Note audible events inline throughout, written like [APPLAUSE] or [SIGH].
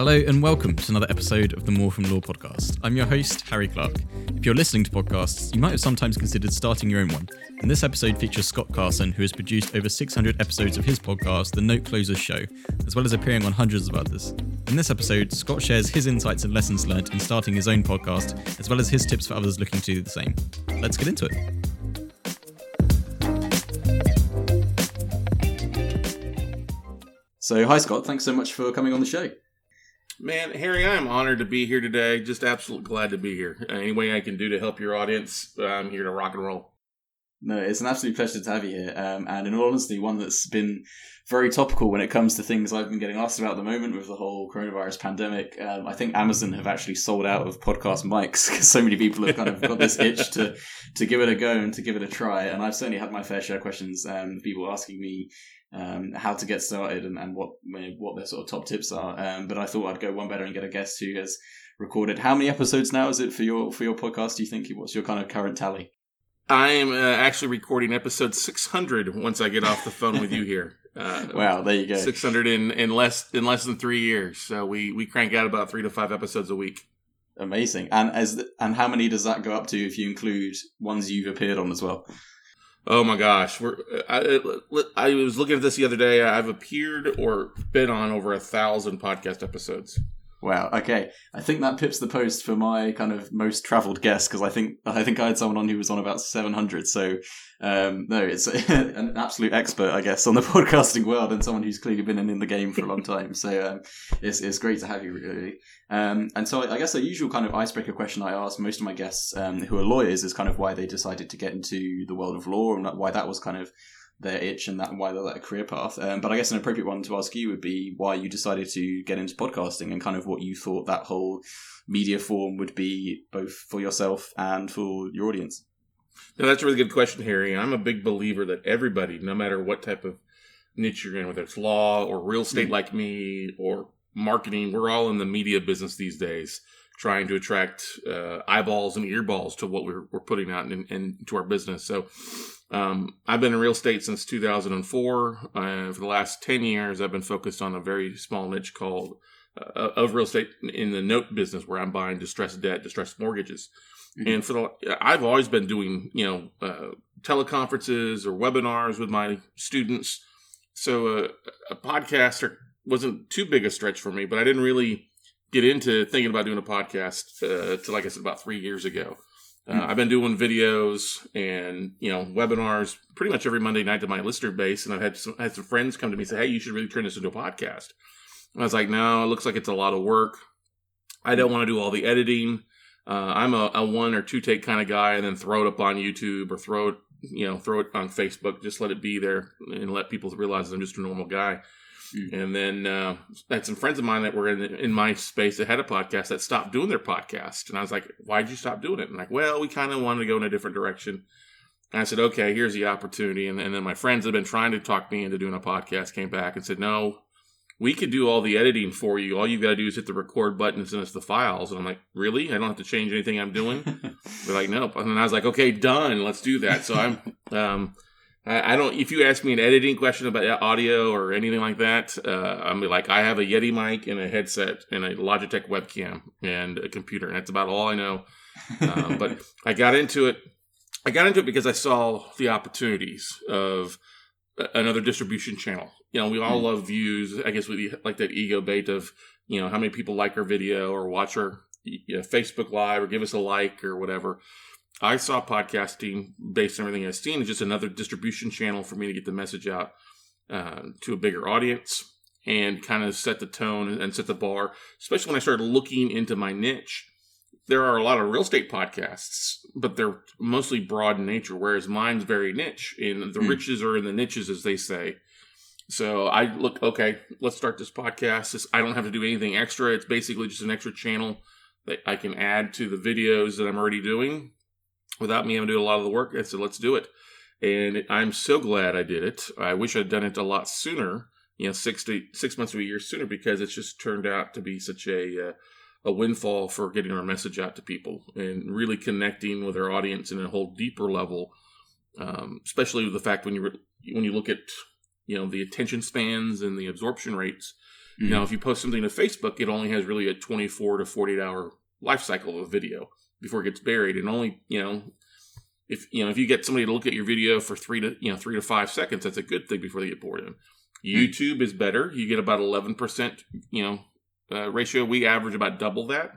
Hello and welcome to another episode of the More from Law podcast. I'm your host, Harry Clark. If you're listening to podcasts, you might have sometimes considered starting your own one. And this episode features Scott Carson, who has produced over 600 episodes of his podcast, The Note Closers Show, as well as appearing on hundreds of others. In this episode, Scott shares his insights and lessons learned in starting his own podcast, as well as his tips for others looking to do the same. Let's get into it. So, hi Scott, thanks so much for coming on the show. Man, Harry, I am honored to be here today. Just absolutely glad to be here. Uh, any way I can do to help your audience, I'm here to rock and roll. No, it's an absolute pleasure to have you here. Um, and in all honesty, one that's been very topical when it comes to things I've been getting asked about at the moment with the whole coronavirus pandemic. Um, I think Amazon have actually sold out of podcast mics because so many people have kind of got this itch to to give it a go and to give it a try. And I've certainly had my fair share of questions, um, people asking me um, how to get started and, and what what their sort of top tips are. Um, but I thought I'd go one better and get a guest who has recorded. How many episodes now is it for your for your podcast? Do you think? What's your kind of current tally? I am uh, actually recording episode 600 once I get off the phone with you here. [LAUGHS] Uh, wow, there you go. 600 in, in less in less than three years. So we we crank out about three to five episodes a week. Amazing. And as the, and how many does that go up to if you include ones you've appeared on as well? Oh my gosh, we're I, I was looking at this the other day. I've appeared or been on over a thousand podcast episodes. Wow. Okay. I think that pips the post for my kind of most travelled guest because I think I think I had someone on who was on about seven hundred. So um, no, it's [LAUGHS] an absolute expert, I guess, on the [LAUGHS] podcasting world and someone who's clearly been in, in the game for a long time. So um, it's it's great to have you, really. Um, and so I, I guess a usual kind of icebreaker question I ask most of my guests um, who are lawyers is kind of why they decided to get into the world of law and why that was kind of their itch and that why they like a career path. Um, but I guess an appropriate one to ask you would be why you decided to get into podcasting and kind of what you thought that whole media form would be both for yourself and for your audience. No, that's a really good question, Harry. I'm a big believer that everybody, no matter what type of niche you're in, whether it's law or real estate mm-hmm. like me or marketing, we're all in the media business these days, trying to attract uh, eyeballs and earballs to what we're, we're putting out into in, our business. So um, I've been in real estate since 2004. Uh, for the last 10 years, I've been focused on a very small niche called uh, of real estate in the note business, where I'm buying distressed debt, distressed mortgages. Mm-hmm. And for the, I've always been doing, you know, uh, teleconferences or webinars with my students. So uh, a podcaster wasn't too big a stretch for me, but I didn't really get into thinking about doing a podcast uh, till, like I said, about three years ago. Uh, hmm. I've been doing videos and you know webinars pretty much every Monday night to my listener base, and I've had some, had some friends come to me and say, "Hey, you should really turn this into a podcast." And I was like, "No, it looks like it's a lot of work. I don't want to do all the editing. Uh, I'm a, a, one or two take kind of guy, and then throw it up on YouTube or throw it, you know, throw it on Facebook. Just let it be there and let people realize I'm just a normal guy." Mm-hmm. And then uh, I had some friends of mine that were in, in my space that had a podcast that stopped doing their podcast. And I was like, why'd you stop doing it? And like, well, we kind of wanted to go in a different direction. And I said, okay, here's the opportunity. And, and then my friends had been trying to talk me into doing a podcast, came back and said, no, we could do all the editing for you. All you've got to do is hit the record button and send us the files. And I'm like, really? I don't have to change anything I'm doing? [LAUGHS] They're like, nope. And I was like, okay, done. Let's do that. So I'm, [LAUGHS] um, I, don't. If you ask me an editing question about audio or anything like that, uh, I'm like, I have a Yeti mic and a headset and a Logitech webcam and a computer, and that's about all I know. Uh, [LAUGHS] but I got into it. I got into it because I saw the opportunities of another distribution channel. You know, we all mm. love views. I guess we like that ego bait of you know how many people like our video or watch our you know, Facebook Live or give us a like or whatever. I saw podcasting based on everything I've seen as just another distribution channel for me to get the message out uh, to a bigger audience and kind of set the tone and set the bar. Especially when I started looking into my niche, there are a lot of real estate podcasts, but they're mostly broad in nature, whereas mine's very niche. And the mm. riches are in the niches, as they say. So I look, okay, let's start this podcast. I don't have to do anything extra. It's basically just an extra channel that I can add to the videos that I'm already doing without me having to do a lot of the work. I said, let's do it. And I'm so glad I did it. I wish I'd done it a lot sooner, you know, six to six months of a year sooner, because it's just turned out to be such a uh, a windfall for getting our message out to people and really connecting with our audience in a whole deeper level. Um, especially with the fact when you re- when you look at you know the attention spans and the absorption rates, Mm. Now, if you post something to Facebook, it only has really a 24 to 48 hour life cycle of a video before it gets buried, and only you know if you know if you get somebody to look at your video for three to you know three to five seconds, that's a good thing before they get bored in. YouTube is better. You get about 11 percent you know uh, ratio. We average about double that,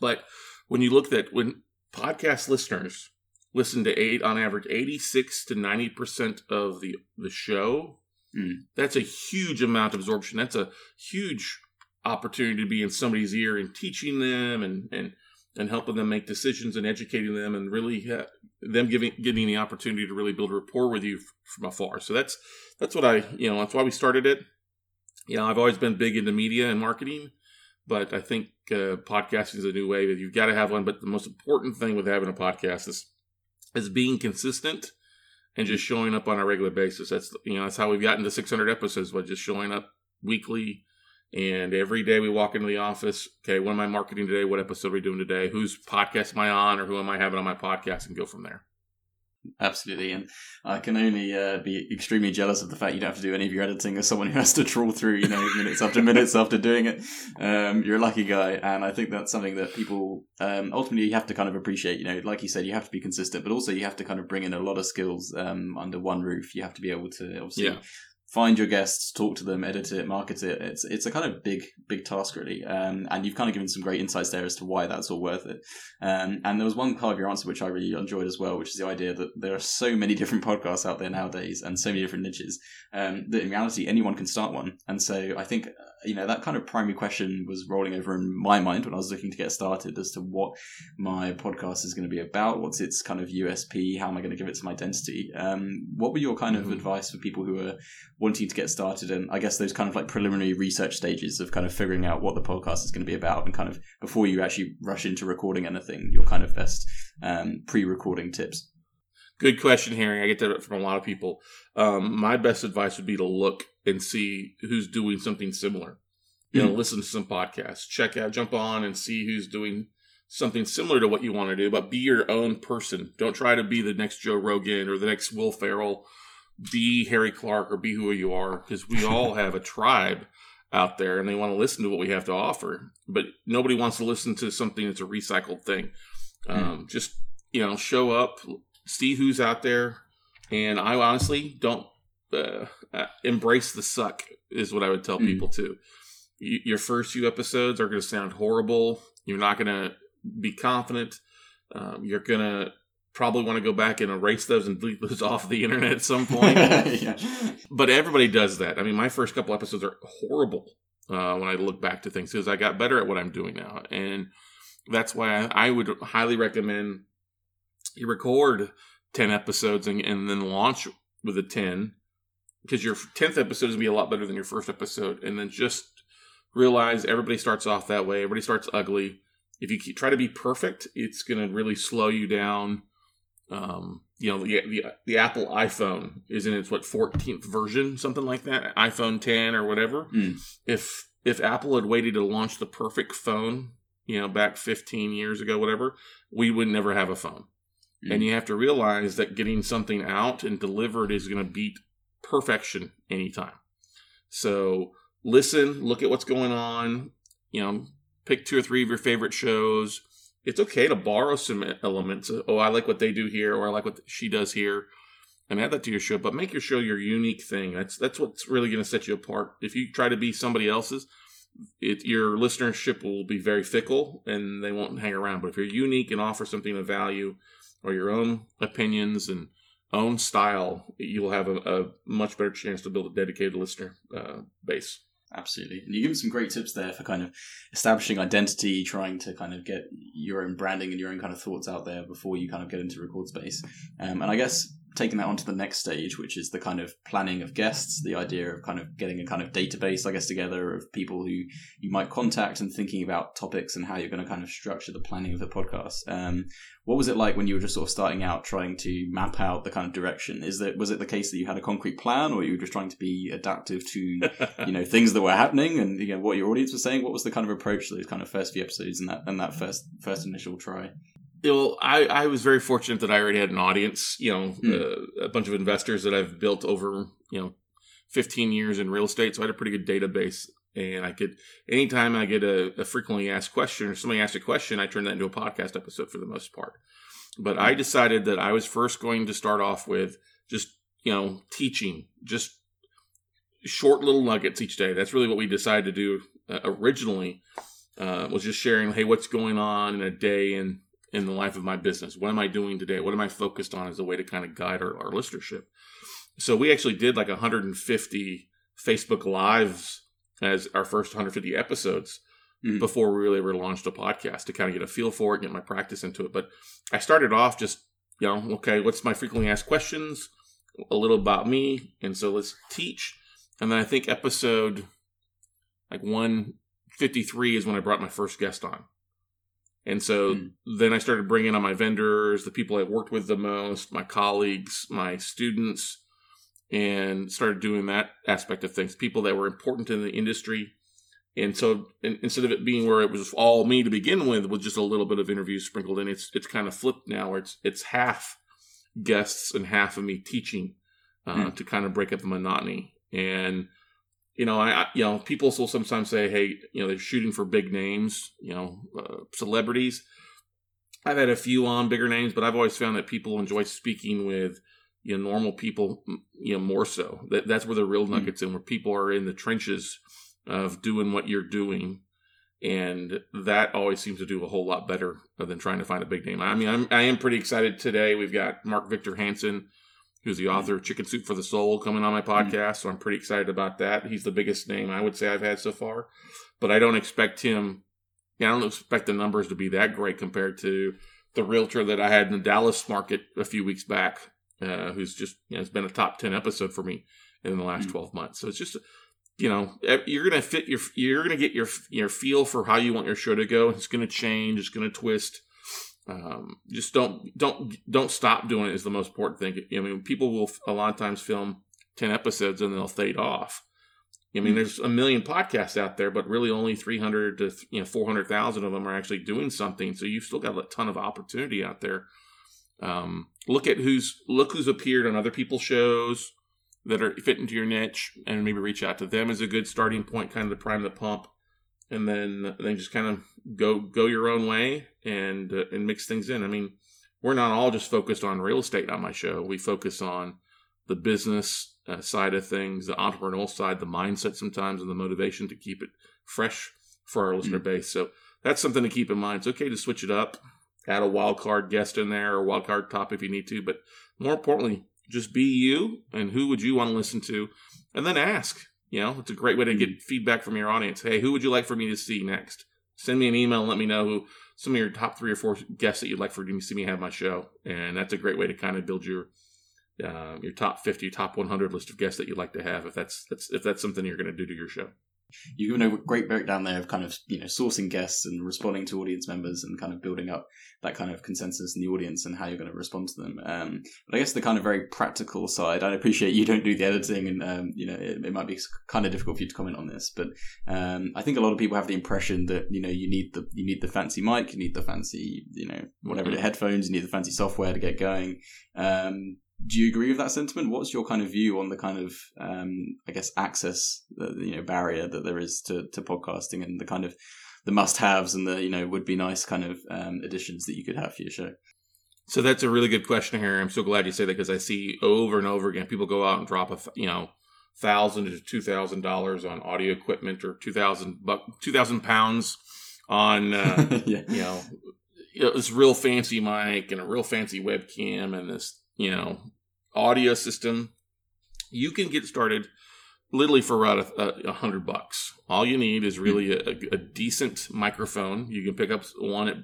but when you look at when podcast listeners listen to eight on average 86 to 90 percent of the the show mm. that's a huge amount of absorption that's a huge opportunity to be in somebody's ear and teaching them and and and helping them make decisions and educating them and really uh, them giving getting the opportunity to really build rapport with you from afar so that's that's what i you know that's why we started it you know i've always been big into media and marketing but i think uh, podcasting is a new way that you've got to have one but the most important thing with having a podcast is is being consistent and just showing up on a regular basis. That's you know that's how we've gotten to 600 episodes by just showing up weekly. And every day we walk into the office. Okay, what am I marketing today? What episode are we doing today? Whose podcast am I on, or who am I having on my podcast, and go from there. Absolutely, and I can only uh, be extremely jealous of the fact you don't have to do any of your editing as someone who has to trawl through, you know, minutes after [LAUGHS] minutes after doing it. Um, you're a lucky guy, and I think that's something that people um, ultimately you have to kind of appreciate. You know, like you said, you have to be consistent, but also you have to kind of bring in a lot of skills um, under one roof. You have to be able to obviously yeah find your guests, talk to them, edit it, market it. It's it's a kind of big big task really, um, and you've kind of given some great insights there as to why that's all worth it. Um, and there was one part of your answer which I really enjoyed as well, which is the idea that there are so many different [LAUGHS] podcasts out there nowadays and so many different niches um, that in reality anyone can start one. And so I think you know that kind of primary question was rolling over in my mind when I was looking to get started as to what my podcast is going to be about, what's its kind of USP, how am I going to give it some identity. Um, what were your kind of mm-hmm. advice for people who are wanting to get started and I guess those kind of like preliminary research stages of kind of figuring out what the podcast is going to be about and kind of before you actually rush into recording anything, your kind of best um, pre-recording tips. Good question, Harry. I get that from a lot of people. Um, my best advice would be to look and see who's doing something similar. You know, mm. listen to some podcasts, check out, jump on and see who's doing something similar to what you want to do, but be your own person. Don't try to be the next Joe Rogan or the next Will Ferrell. Be Harry Clark or be who you are because we all [LAUGHS] have a tribe out there and they want to listen to what we have to offer, but nobody wants to listen to something that's a recycled thing. Mm. Um, just, you know, show up, see who's out there. And I honestly don't uh, embrace the suck, is what I would tell mm. people too. Y- your first few episodes are going to sound horrible. You're not going to be confident. Um, you're going to probably want to go back and erase those and delete those [LAUGHS] off the internet at some point. [LAUGHS] yeah. But everybody does that. I mean, my first couple episodes are horrible uh, when I look back to things because I got better at what I'm doing now. And that's why I, I would highly recommend you record 10 episodes and, and then launch with a 10 because your 10th episode is going to be a lot better than your first episode and then just realize everybody starts off that way everybody starts ugly. If you try to be perfect it's going to really slow you down. Um, you know the, the, the apple iphone is in its what 14th version something like that? iphone 10 or whatever? Mm. if if apple had waited to launch the perfect phone you know back 15 years ago whatever we would never have a phone. And you have to realize that getting something out and delivered is going to beat perfection anytime. So listen, look at what's going on, you know, pick two or three of your favorite shows. It's okay to borrow some elements. Oh, I like what they do here, or I like what she does here, and add that to your show. But make your show your unique thing. That's that's what's really going to set you apart. If you try to be somebody else's, it, your listenership will be very fickle, and they won't hang around. But if you're unique and offer something of value, or your own opinions and own style, you'll have a, a much better chance to build a dedicated listener uh, base. Absolutely. And you give some great tips there for kind of establishing identity, trying to kind of get your own branding and your own kind of thoughts out there before you kind of get into record space. Um, and I guess taking that on to the next stage, which is the kind of planning of guests, the idea of kind of getting a kind of database, I guess, together of people who you might contact and thinking about topics and how you're going to kind of structure the planning of the podcast. Um, what was it like when you were just sort of starting out, trying to map out the kind of direction? Is that was it the case that you had a concrete plan, or you were just trying to be adaptive to [LAUGHS] you know things that were happening and you know what your audience was saying? What was the kind of approach to those kind of first few episodes and that and that first first initial try? Well, I, I was very fortunate that I already had an audience, you know, mm. uh, a bunch of investors that I've built over, you know, 15 years in real estate. So I had a pretty good database And I could, anytime I get a, a frequently asked question or somebody asks a question, I turn that into a podcast episode for the most part. But I decided that I was first going to start off with just, you know, teaching, just short little nuggets each day. That's really what we decided to do uh, originally. Uh, was just sharing, hey, what's going on in a day in in the life of my business? What am I doing today? What am I focused on as a way to kind of guide our, our listenership? So we actually did like 150 Facebook lives as our first 150 episodes mm. before we really ever launched a podcast to kind of get a feel for it, get my practice into it. But I started off just, you know, okay, what's my frequently asked questions? A little about me. And so let's teach. And then I think episode like 153 is when I brought my first guest on. And so mm. then I started bringing on my vendors, the people I've worked with the most, my colleagues, my students, and started doing that aspect of things. People that were important in the industry. And so instead of it being where it was all me to begin with, with just a little bit of interviews sprinkled in, it's it's kind of flipped now where it's it's half guests and half of me teaching uh, mm. to kind of break up the monotony. And you know, I, you know, people will sometimes say, "Hey, you know, they're shooting for big names, you know, uh, celebrities." I've had a few on bigger names, but I've always found that people enjoy speaking with you know normal people, you know, more so. That that's where the real hmm. nuggets mm. in, where people are in the trenches of doing what you're doing, and that always seems to do a whole lot better than trying to find a big name. I mean, I'm I am pretty excited today. We've got Mark Victor Hansen who's the author of Chicken Soup for the Soul, coming on my podcast. Mm-hmm. So I'm pretty excited about that. He's the biggest name I would say I've had so far, but I don't expect him. I don't expect the numbers to be that great compared to the realtor that I had in the Dallas market a few weeks back, uh, who's just you know, has been a top ten episode for me in the last mm-hmm. 12 months. So it's just you know you're gonna fit your you're gonna get your your feel for how you want your show to go. It's gonna change. It's gonna twist um, just don't don't don't stop doing it is the most important thing. I mean, people will a lot of times film ten episodes and they'll fade off. I mean, hmm. there's a million podcasts out there, but really only 300 to you know 400,000 of them are actually doing something. So you've still got a ton of opportunity out there. Um, look at who's look who's appeared on other people's shows that are fit into your niche, and maybe reach out to them as a good starting point, kind of to prime the pump, and then then just kind of go go your own way and uh, and mix things in. I mean, we're not all just focused on real estate on my show. We focus on the business uh, side of things, the entrepreneurial side, the mindset sometimes, and the motivation to keep it fresh for our listener mm-hmm. base. So that's something to keep in mind. It's okay to switch it up, add a wild card guest in there or wild card top if you need to, but more importantly, just be you and who would you want to listen to, and then ask. You know, it's a great way to get feedback from your audience. Hey, who would you like for me to see next? send me an email and let me know who some of your top three or four guests that you'd like for me to see me have my show. And that's a great way to kind of build your uh, your top 50, top 100 list of guests that you'd like to have if that's, that's if that's something you're going to do to your show you've given a great breakdown there of kind of you know sourcing guests and responding to audience members and kind of building up that kind of consensus in the audience and how you're going to respond to them. Um, but I guess the kind of very practical side, I appreciate you don't do the editing, and um, you know it, it, might be kind of difficult for you to comment on this, but um, I think a lot of people have the impression that you know you need the you need the fancy mic, you need the fancy you know whatever mm-hmm. the headphones, you need the fancy software to get going. Um, do you agree with that sentiment? What's your kind of view on the kind of, um, I guess, access, you know, barrier that there is to, to podcasting and the kind of the must-haves and the you know would be nice kind of um, additions that you could have for your show? So that's a really good question here. I'm so glad you say that because I see over and over again people go out and drop a you know thousand to two thousand dollars on audio equipment or two thousand buck two thousand pounds on uh, [LAUGHS] yeah. you know this real fancy mic and a real fancy webcam and this you know, audio system, you can get started literally for around a, a hundred bucks. All you need is really a, a, decent microphone. You can pick up one at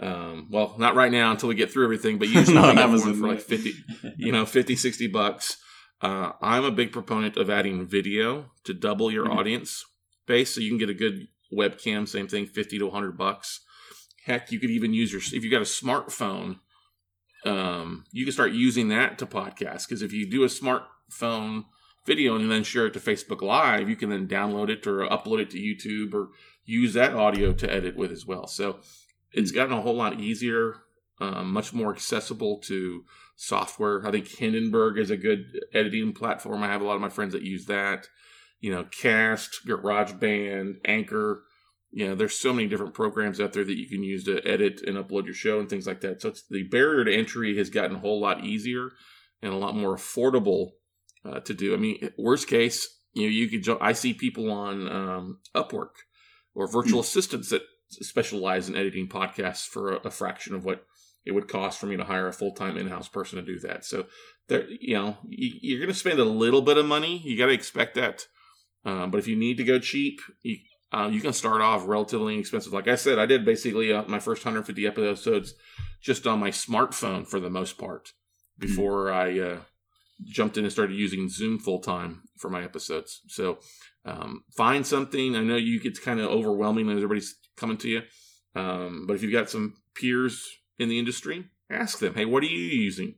um, well, not right now until we get through everything, but [LAUGHS] usually no, one for like [LAUGHS] 50, you know, 50, 60 bucks. Uh, I'm a big proponent of adding video to double your mm-hmm. audience base. So you can get a good webcam, same thing, 50 to 100 bucks. Heck, you could even use your, if you got a smartphone, um, you can start using that to podcast because if you do a smartphone video and then share it to Facebook Live, you can then download it or upload it to YouTube or use that audio to edit with as well. So it's gotten a whole lot easier, um, much more accessible to software. I think Hindenburg is a good editing platform. I have a lot of my friends that use that. you know, Cast, GarageBand, Anchor. You know, there's so many different programs out there that you can use to edit and upload your show and things like that. So it's the barrier to entry has gotten a whole lot easier and a lot more affordable uh, to do. I mean, worst case, you know, you could. Jo- I see people on um, Upwork or virtual mm. assistants that specialize in editing podcasts for a, a, fraction of what it would cost for me to hire a full time in house person to do that. So there, you know, you, are going to spend a little bit of money. You got to expect that. Um, but if you need to go cheap, you, uh, you can start off relatively inexpensive. Like I said, I did basically uh, my first 150 episodes just on my smartphone for the most part before mm. I uh, jumped in and started using Zoom full time for my episodes. So um, find something. I know you get kind of overwhelming as everybody's coming to you, um, but if you've got some peers in the industry, ask them, hey, what are you using?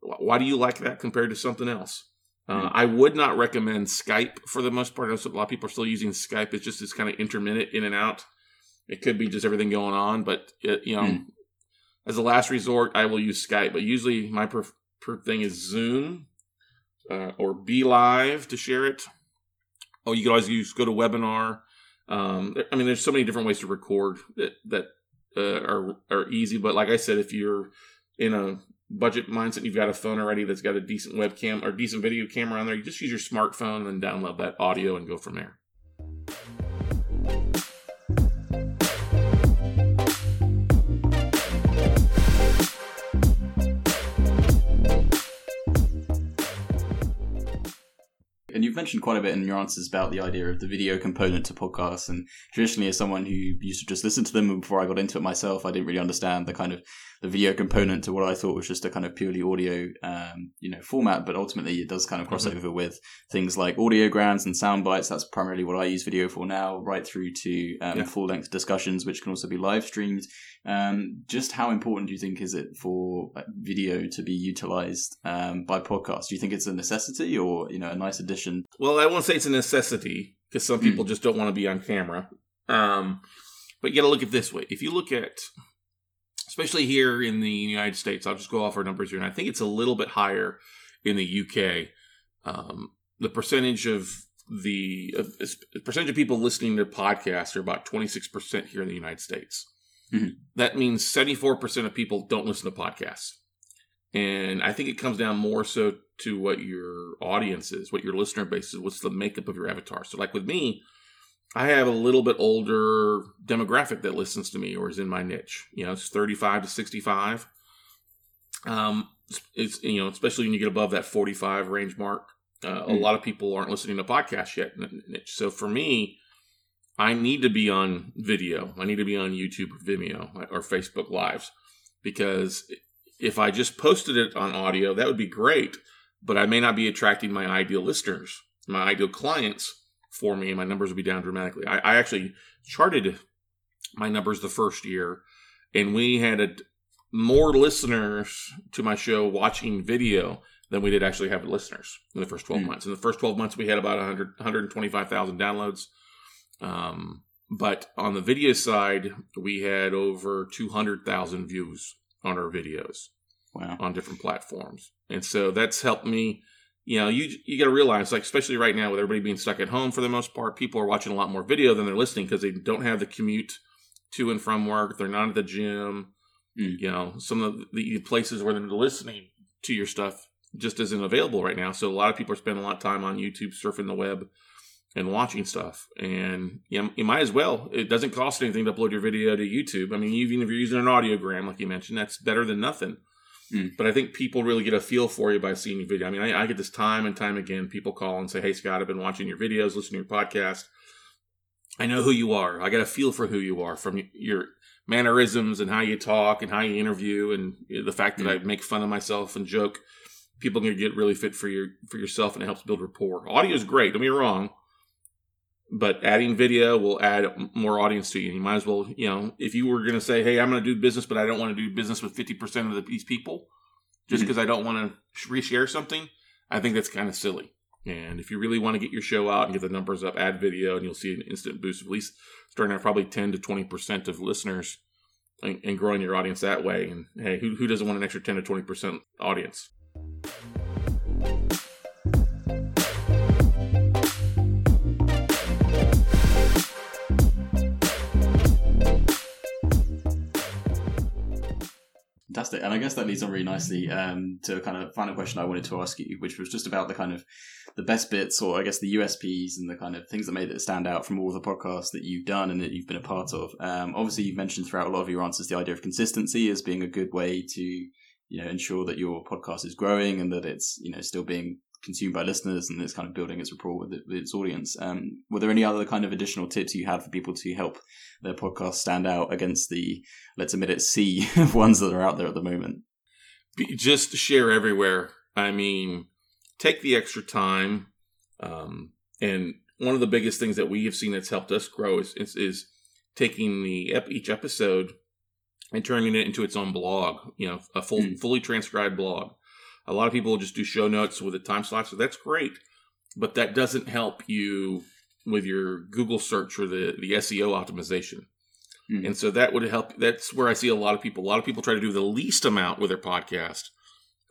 Why do you like that compared to something else? Uh. I would not recommend Skype for the most part. I know a lot of people are still using Skype. It's just it's kind of intermittent in and out. It could be just everything going on, but it, you know, mm. as a last resort, I will use Skype. But usually, my preferred thing is Zoom uh, or BeLive to share it. Oh, you can always use GoToWebinar. Um, I mean, there's so many different ways to record that that uh, are are easy. But like I said, if you're in a budget mindset, you've got a phone already that's got a decent webcam or decent video camera on there. You just use your smartphone and download that audio and go from there. And you've mentioned quite a bit in your answers about the idea of the video component to podcasts. And traditionally, as someone who used to just listen to them before I got into it myself, I didn't really understand the kind of the video component to what I thought was just a kind of purely audio, um, you know, format. But ultimately, it does kind of cross mm-hmm. over with things like audiograms and sound bites. That's primarily what I use video for now, right through to um, yeah. full length discussions, which can also be live streamed. Um, just how important do you think is it for uh, video to be utilized um, by podcasts? Do you think it's a necessity or you know a nice addition? Well, I won't say it's a necessity because some people mm. just don't want to be on camera. Um, but you got to look at this way. If you look at especially here in the United States. I'll just go off our numbers here, and I think it's a little bit higher in the UK. Um, the percentage of the uh, percentage of people listening to podcasts are about 26% here in the United States. Mm-hmm. That means 74% of people don't listen to podcasts. And I think it comes down more so to what your audience is, what your listener base is, what's the makeup of your avatar. So, like with me, I have a little bit older demographic that listens to me or is in my niche. You know, it's 35 to 65. Um, it's, you know, especially when you get above that 45 range mark, uh, mm. a hmm. lot of people aren't listening to podcasts yet. So for me, I need to be on video. I need to be on YouTube or Vimeo or Facebook Lives because if I just posted it on audio, that would be great, but I may not be attracting my ideal listeners, my ideal clients for me, and my numbers will be down dramatically. I, I actually charted my numbers the first year, and we had a, more listeners to my show watching video than we did actually have listeners in the first 12 mm. months. In the first 12 months, we had about 100, 125,000 downloads. Um, but on the video side, we had over 200,000 views on our videos wow. on different platforms. And so that's helped me you know, you you got to realize, like, especially right now with everybody being stuck at home for the most part, people are watching a lot more video than they're listening because they don't have the commute to and from work. They're not at the gym. Mm. You know, some of the places where they're listening to your stuff just isn't available right now. So a lot of people are spending a lot of time on YouTube, surfing the web, and watching stuff. And you, know, you might as well. It doesn't cost anything to upload your video to YouTube. I mean, even if you're using an audiogram, like you mentioned, that's better than nothing. Mm. But I think people really get a feel for you by seeing your video. I mean, I, I, get this time and time again. People call and say, "Hey, Scott, I've been watching your videos, listening to your podcast. I know who you are. I got a feel for who you are from your mannerisms and how you talk and how you interview, and the fact that mm. I make fun of myself and joke. People can get really fit for your for yourself, and it helps build rapport. Audio is great. Don't be wrong but adding video will add more audience to you. You might as well, you know, if you were going to say, "Hey, I'm going to do business, but I don't want to do business with 50% of the, these people, just because mm-hmm. I don't want to reshare something," I think that's kind of silly. And if you really want to get your show out and get the numbers up, add video, and you'll see an instant boost of at least starting at probably 10 to 20% of listeners and, and growing your audience that way. And hey, who, who doesn't want an extra 10 to 20% audience? Fantastic. And I guess that leads on really nicely um, to a kind of final question I wanted to ask you, which was just about the kind of the best bits or I guess the USPs and the kind of things that made it stand out from all the podcasts that you've done and that you've been a part of. Um, obviously, you've mentioned throughout a lot of your answers the idea of consistency as being a good way to, you know, ensure that your podcast is growing and that it's, you know, still being consumed by listeners and it's kind of building its rapport with, it, with its audience. Um, were there any other kind of additional tips you had for people to help their podcast stand out against the, let's admit it, sea [LAUGHS] of ones that are out there at the moment? Just share everywhere. I mean, take the extra time. Um, and one of the biggest things that we have seen that's helped us grow is, is, is taking the each episode and turning it into its own blog, you know, a full, mm. fully transcribed blog. A lot of people just do show notes with a time slot, so that's great. But that doesn't help you with your Google search or the, the SEO optimization. Mm-hmm. And so that would help. That's where I see a lot of people. A lot of people try to do the least amount with their podcast.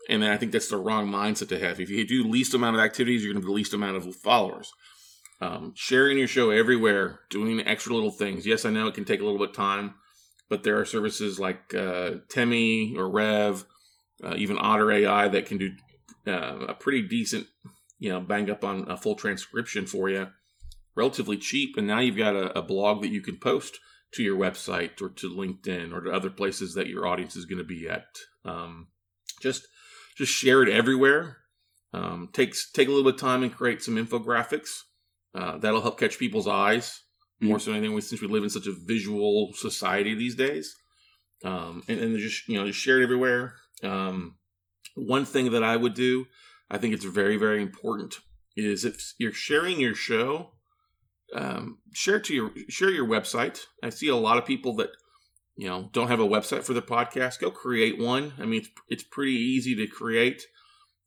And I think that's the wrong mindset to have. If you do least amount of activities, you're going to have the least amount of followers. Um, sharing your show everywhere, doing extra little things. Yes, I know it can take a little bit of time, but there are services like uh, Temi or Rev uh, even Otter AI that can do uh, a pretty decent, you know, bang up on a full transcription for you, relatively cheap. And now you've got a, a blog that you can post to your website or to LinkedIn or to other places that your audience is going to be at. Um, just just share it everywhere. Um, takes take a little bit of time and create some infographics. Uh, that'll help catch people's eyes more so than anything. Since we live in such a visual society these days, um, and, and just you know just share it everywhere. Um, one thing that I would do, I think it's very, very important, is if you're sharing your show, um, share to your share your website. I see a lot of people that you know don't have a website for their podcast. Go create one. I mean, it's it's pretty easy to create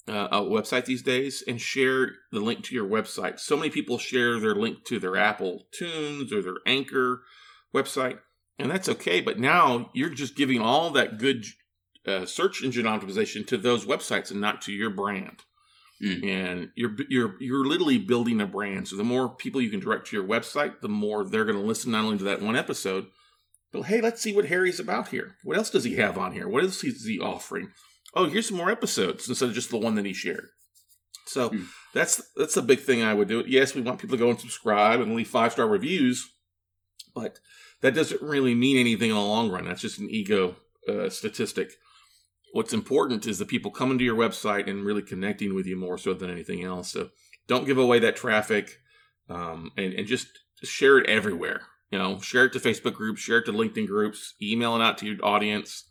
uh, a website these days and share the link to your website. So many people share their link to their Apple Tunes or their Anchor website, and that's okay. But now you're just giving all that good uh, search engine optimization to those websites and not to your brand. Mm. And you're you're you're literally building a brand. So the more people you can direct to your website, the more they're going to listen not only to that one episode, but hey, let's see what Harry's about here. What else does he have on here? What else is he offering? Oh, here's some more episodes instead of just the one that he shared. So mm. that's that's a big thing I would do. Yes, we want people to go and subscribe and leave five star reviews, but that doesn't really mean anything in the long run. That's just an ego uh, statistic what's important is the people coming to your website and really connecting with you more so than anything else. So don't give away that traffic um, and, and just, share it everywhere. You know, share it to Facebook groups, share it to LinkedIn groups, email it out to your audience.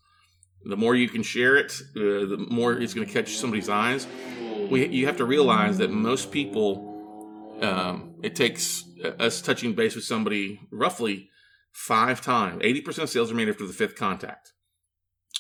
The more you can share it, uh, the more it's going to catch somebody's eyes. We, you have to realize that most people, um, it takes us touching base with somebody roughly five times. 80% of sales are made after the fifth contact.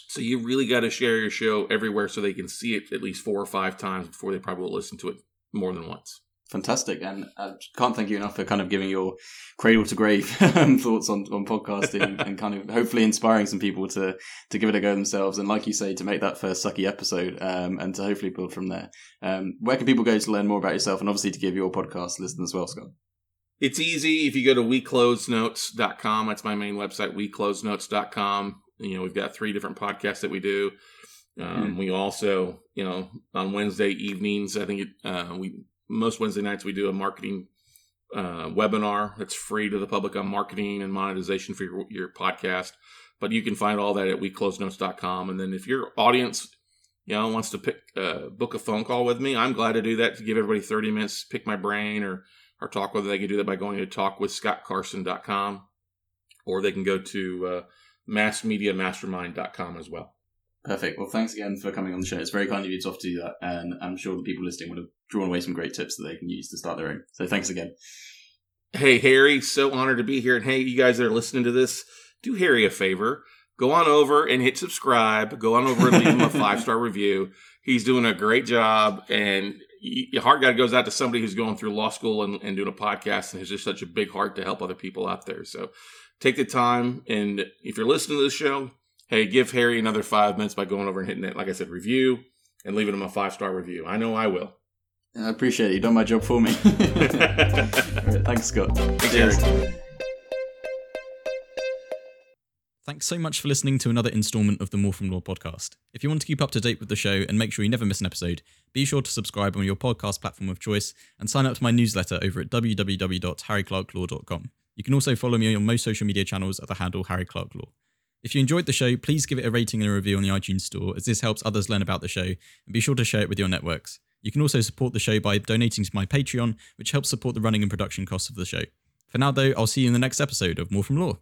So you really got to share your show everywhere so they can see it at least four or five times before they probably will listen to it more than once. Fantastic, and I can't thank you enough for kind of giving your cradle to grave [LAUGHS] thoughts on, on podcasting [LAUGHS] and kind of hopefully inspiring some people to to give it a go themselves. And like you say, to make that first sucky episode um, and to hopefully build from there. Um, where can people go to learn more about yourself and obviously to give your podcast a listen as well, Scott? It's easy if you go to weclosenotes.com. That's my main website, weclosenotes.com. You know, we've got three different podcasts that we do. Um, mm. We also, you know, on Wednesday evenings, I think it, uh, we most Wednesday nights we do a marketing uh, webinar that's free to the public on marketing and monetization for your, your podcast. But you can find all that at weclosenotes.com. And then if your audience, you know, wants to pick uh, book a phone call with me, I'm glad to do that to give everybody 30 minutes, pick my brain or or talk whether they can do that by going to talkwithscottcarson.com or they can go to uh, massmediamastermind.com as well. Perfect. Well, thanks again for coming on the show. It's very kind of you to offer to do that, and I'm sure the people listening would have drawn away some great tips that they can use to start their own. So thanks again. Hey, Harry, so honored to be here. And hey, you guys that are listening to this, do Harry a favor. Go on over and hit subscribe. Go on over and leave him a [LAUGHS] five star review. He's doing a great job, and your heart God goes out to somebody who's going through law school and, and doing a podcast and has just such a big heart to help other people out there. So take the time. And if you're listening to the show, hey, give Harry another five minutes by going over and hitting it. Like I said, review and leaving him a five star review. I know I will. I appreciate it. You've done my job for me. [LAUGHS] right, thanks, Scott. Thanks, Cheers. Harry. Thanks so much for listening to another installment of the More From Law podcast. If you want to keep up to date with the show and make sure you never miss an episode, be sure to subscribe on your podcast platform of choice and sign up to my newsletter over at www.harryclarklaw.com. You can also follow me on most social media channels at the handle Harry Clark Law. If you enjoyed the show, please give it a rating and a review on the iTunes Store, as this helps others learn about the show, and be sure to share it with your networks. You can also support the show by donating to my Patreon, which helps support the running and production costs of the show. For now, though, I'll see you in the next episode of More From Law.